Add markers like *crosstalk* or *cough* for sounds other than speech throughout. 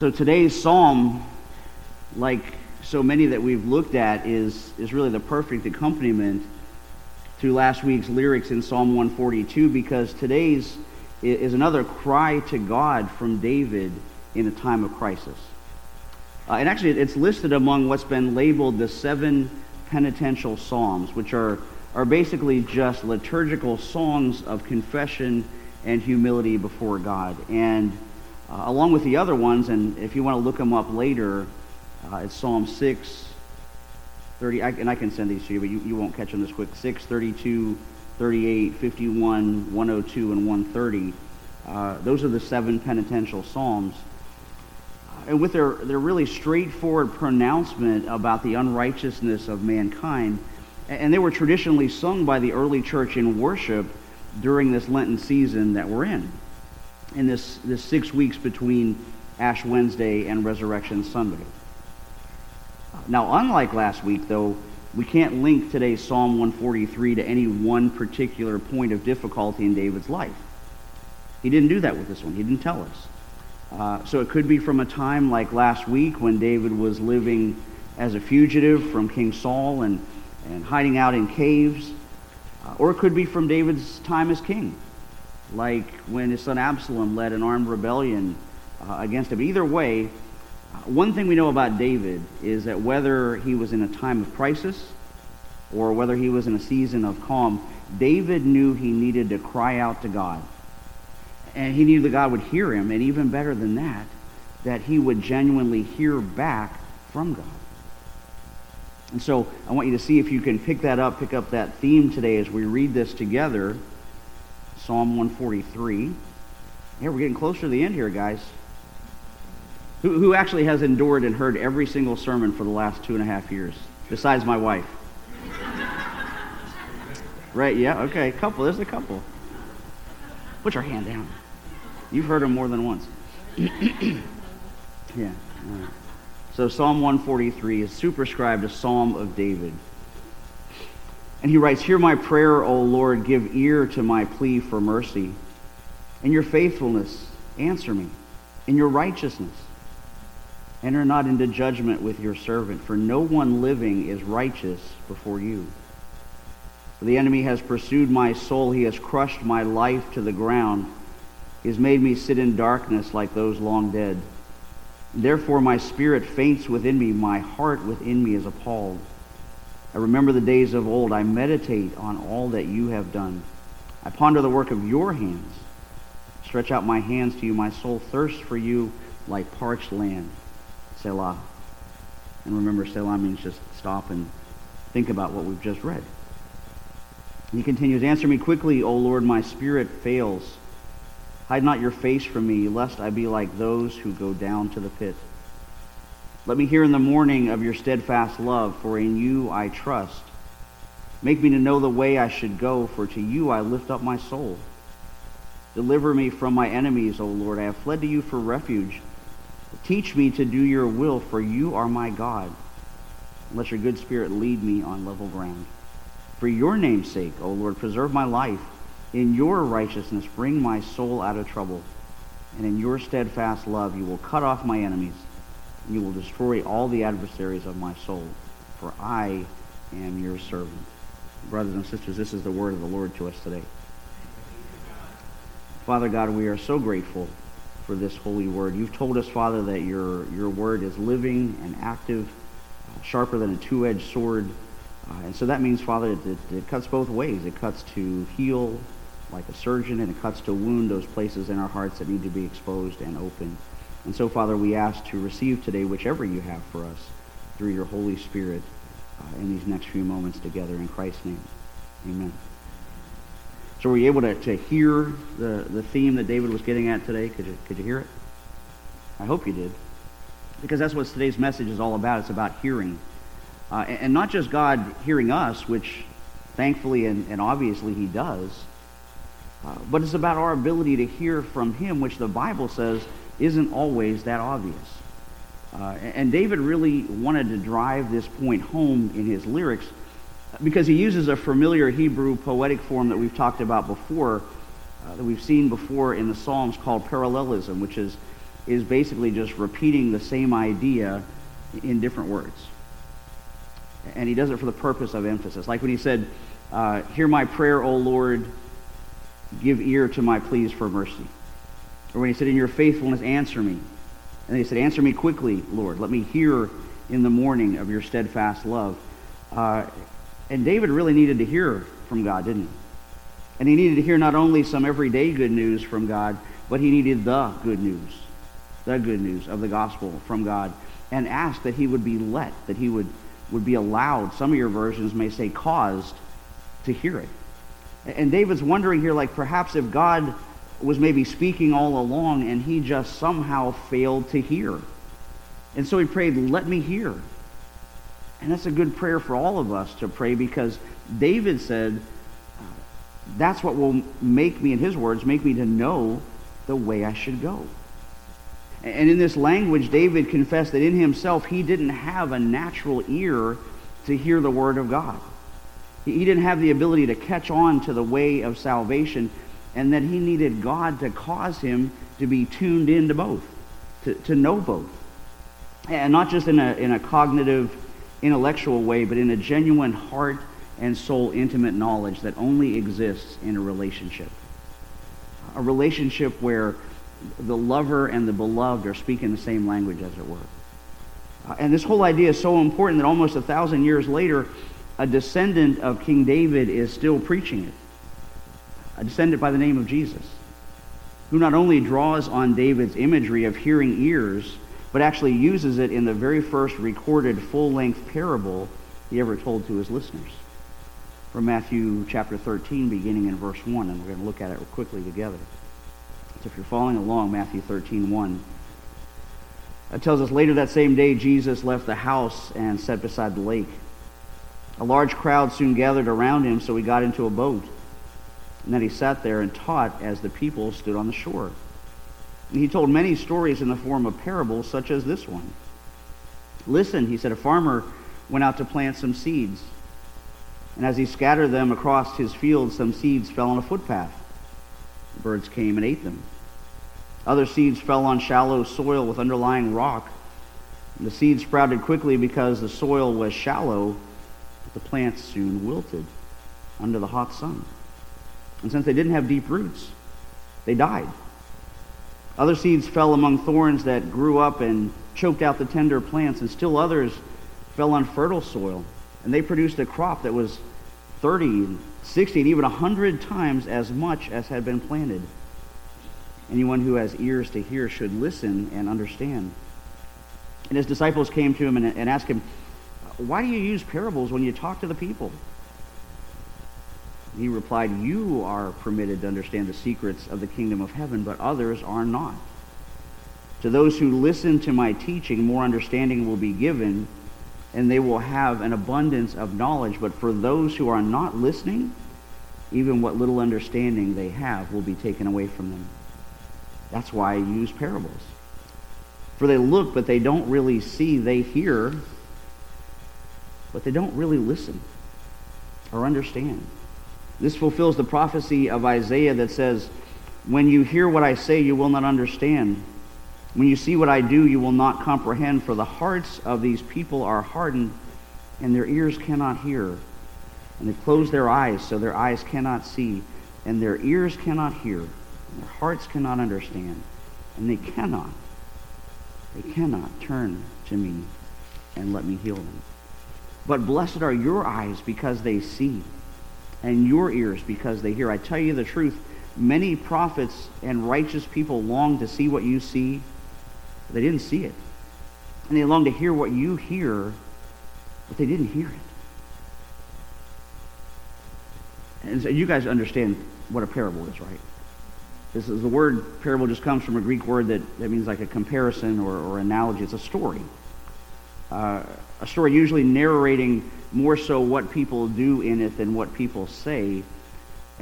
So today's psalm, like so many that we've looked at, is, is really the perfect accompaniment to last week's lyrics in Psalm 142 because today's is another cry to God from David in a time of crisis. Uh, and actually, it's listed among what's been labeled the seven penitential psalms, which are, are basically just liturgical songs of confession and humility before God. And uh, along with the other ones, and if you want to look them up later, uh, it's Psalm 6, 30, I, and I can send these to you, but you, you won't catch them this quick. 6, 32, 38, 51, 102, and 130. Uh, those are the seven penitential psalms. And with their, their really straightforward pronouncement about the unrighteousness of mankind, and they were traditionally sung by the early church in worship during this Lenten season that we're in in this, this six weeks between Ash Wednesday and Resurrection Sunday. Now, unlike last week, though, we can't link today's Psalm 143 to any one particular point of difficulty in David's life. He didn't do that with this one. He didn't tell us. Uh, so it could be from a time like last week when David was living as a fugitive from King Saul and, and hiding out in caves. Uh, or it could be from David's time as king like when his son Absalom led an armed rebellion uh, against him. Either way, uh, one thing we know about David is that whether he was in a time of crisis or whether he was in a season of calm, David knew he needed to cry out to God. And he knew that God would hear him, and even better than that, that he would genuinely hear back from God. And so I want you to see if you can pick that up, pick up that theme today as we read this together. Psalm 143. Yeah, we're getting closer to the end here, guys. Who, who actually has endured and heard every single sermon for the last two and a half years, besides my wife? right, yeah, okay, a couple. There's a couple. Put your hand down. You've heard them more than once. *clears throat* yeah. So Psalm 143 is superscribed a Psalm of David. And he writes, Hear my prayer, O Lord, give ear to my plea for mercy. In your faithfulness, answer me. In your righteousness, enter not into judgment with your servant, for no one living is righteous before you. For the enemy has pursued my soul, he has crushed my life to the ground. He has made me sit in darkness like those long dead. Therefore my spirit faints within me, my heart within me is appalled. I remember the days of old. I meditate on all that you have done. I ponder the work of your hands. Stretch out my hands to you. My soul thirsts for you like parched land. Selah. And remember, Selah means just stop and think about what we've just read. he continues, Answer me quickly, O Lord, my spirit fails. Hide not your face from me, lest I be like those who go down to the pit. Let me hear in the morning of your steadfast love, for in you I trust. Make me to know the way I should go, for to you I lift up my soul. Deliver me from my enemies, O Lord. I have fled to you for refuge. Teach me to do your will, for you are my God. Let your good spirit lead me on level ground. For your name's sake, O Lord, preserve my life. In your righteousness, bring my soul out of trouble. And in your steadfast love, you will cut off my enemies you will destroy all the adversaries of my soul, for I am your servant. Brothers and sisters, this is the word of the Lord to us today. Father God, we are so grateful for this holy word. You've told us, Father, that your, your word is living and active, uh, sharper than a two-edged sword. Uh, and so that means, Father, it, it, cuts both ways. It cuts to heal like a surgeon, and it cuts to wound those places in our hearts that need to be exposed and opened. And so, Father, we ask to receive today whichever you have for us through your Holy Spirit uh, in these next few moments together. In Christ's name, amen. So were you able to, to hear the, the theme that David was getting at today? Could you, could you hear it? I hope you did. Because that's what today's message is all about. It's about hearing. Uh, and, and, not just God hearing us, which thankfully and, and obviously he does, uh, but it's about our ability to hear from him, which the Bible says isn't always that obvious. Uh, and David really wanted to drive this point home in his lyrics because he uses a familiar Hebrew poetic form that we've talked about before, uh, that we've seen before in the Psalms called parallelism, which is is basically just repeating the same idea in different words. And he does it for the purpose of emphasis. Like when he said, uh, Hear my prayer, O Lord, give ear to my pleas for mercy. Or when he said, In your faithfulness, answer me. And he said, Answer me quickly, Lord. Let me hear in the morning of your steadfast love. Uh, and David really needed to hear from God, didn't he? And he needed to hear not only some everyday good news from God, but he needed the good news, the good news of the gospel from God, and asked that he would be let, that he would, would be allowed, some of your versions may say caused, to hear it. And David's wondering here, like perhaps if God was maybe speaking all along and he just somehow failed to hear. And so he prayed, Let me hear. And that's a good prayer for all of us to pray because David said, uh, That's what will make me, in his words, make me to know the way I should go. And in this language, David confessed that in himself he didn't have a natural ear to hear the word of God. He didn't have the ability to catch on to the way of salvation, and that he needed God to cause him to be tuned into both, to, to know both. And not just in a, in a cognitive, intellectual way, but in a genuine heart and soul intimate knowledge that only exists in a relationship. A relationship where the lover and the beloved are speaking the same language, as it were. Uh, and this whole idea is so important that almost a thousand years later, a descendant of King David is still preaching it. A descendant by the name of Jesus, who not only draws on David's imagery of hearing ears, but actually uses it in the very first recorded full-length parable he ever told to his listeners. From Matthew chapter 13, beginning in verse 1, and we're going to look at it quickly together. So if you're following along, Matthew 13, 1. It tells us later that same day, Jesus left the house and sat beside the lake. A large crowd soon gathered around him, so he got into a boat. And then he sat there and taught as the people stood on the shore. And he told many stories in the form of parables, such as this one. Listen, he said, a farmer went out to plant some seeds. And as he scattered them across his field, some seeds fell on a footpath. The birds came and ate them. Other seeds fell on shallow soil with underlying rock. And the seeds sprouted quickly because the soil was shallow but the plants soon wilted under the hot sun. And since they didn't have deep roots, they died. Other seeds fell among thorns that grew up and choked out the tender plants, and still others fell on fertile soil, and they produced a crop that was 30, 60, and even 100 times as much as had been planted. Anyone who has ears to hear should listen and understand. And his disciples came to him and, and asked him, why do you use parables when you talk to the people? He replied, You are permitted to understand the secrets of the kingdom of heaven, but others are not. To those who listen to my teaching, more understanding will be given, and they will have an abundance of knowledge. But for those who are not listening, even what little understanding they have will be taken away from them. That's why I use parables. For they look, but they don't really see. They hear, but they don't really listen or understand. This fulfills the prophecy of Isaiah that says, When you hear what I say, you will not understand. When you see what I do, you will not comprehend, for the hearts of these people are hardened, and their ears cannot hear. And they close their eyes, so their eyes cannot see, and their ears cannot hear, and their hearts cannot understand, and they cannot, they cannot turn to me and let me heal them. But blessed are your eyes because they see, and your ears because they hear. I tell you the truth, many prophets and righteous people long to see what you see, but they didn't see it. And they long to hear what you hear, but they didn't hear it. And so you guys understand what a parable is, right? This is the word parable just comes from a Greek word that, that means like a comparison or, or analogy. It's a story. Uh, a story usually narrating more so what people do in it than what people say.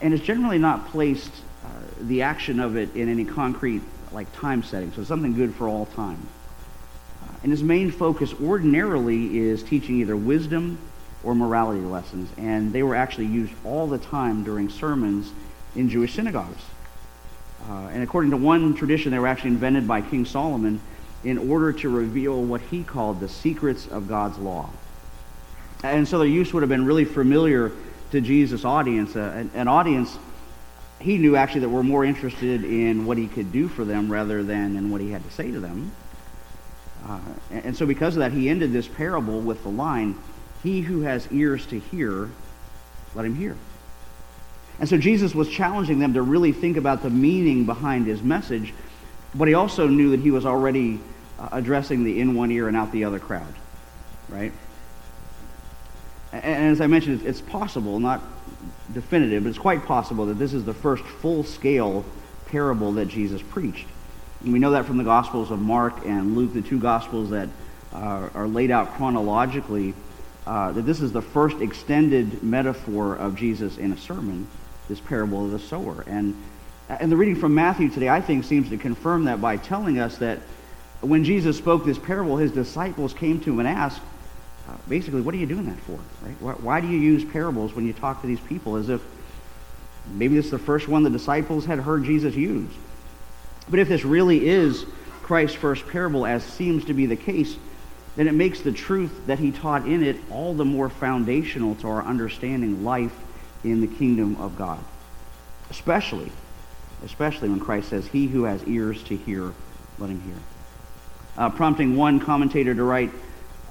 And it's generally not placed, uh, the action of it in any concrete like time setting. So it's something good for all time. Uh, and his main focus ordinarily is teaching either wisdom or morality lessons. And they were actually used all the time during sermons in Jewish synagogues. Uh, and according to one tradition, they were actually invented by King Solomon in order to reveal what he called the secrets of God's law. And so their use would have been really familiar to Jesus' audience, uh, an, an audience he knew actually that were more interested in what he could do for them rather than in what he had to say to them. Uh, and so because of that, he ended this parable with the line, He who has ears to hear, let him hear. And so Jesus was challenging them to really think about the meaning behind his message, but he also knew that he was already addressing the in one ear and out the other crowd, right? And as I mentioned, it's possible, not definitive, but it's quite possible that this is the first full-scale parable that Jesus preached. And we know that from the Gospels of Mark and Luke, the two Gospels that uh, are laid out chronologically, uh, that this is the first extended metaphor of Jesus in a sermon, this parable of the sower. And, and the reading from Matthew today, I think, seems to confirm that by telling us that when Jesus spoke this parable, his disciples came to him and asked, uh, basically, what are you doing that for? Right? Why, why, do you use parables when you talk to these people as if maybe this is the first one the disciples had heard Jesus use? But if this really is Christ's first parable, as seems to be the case, then it makes the truth that he taught in it all the more foundational to our understanding life in the kingdom of God. Especially, especially when Christ says, He who has ears to hear, let him hear. Uh, prompting one commentator to write,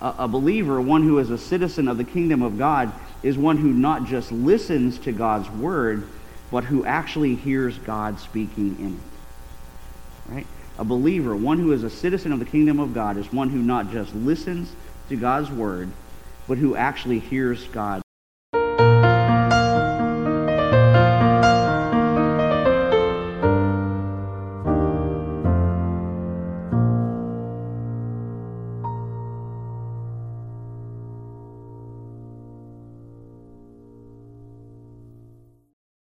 a believer, one who is a citizen of the kingdom of God, is one who not just listens to God's word, but who actually hears God speaking in it. Right? A believer, one who is a citizen of the kingdom of God, is one who not just listens to God's word, but who actually hears God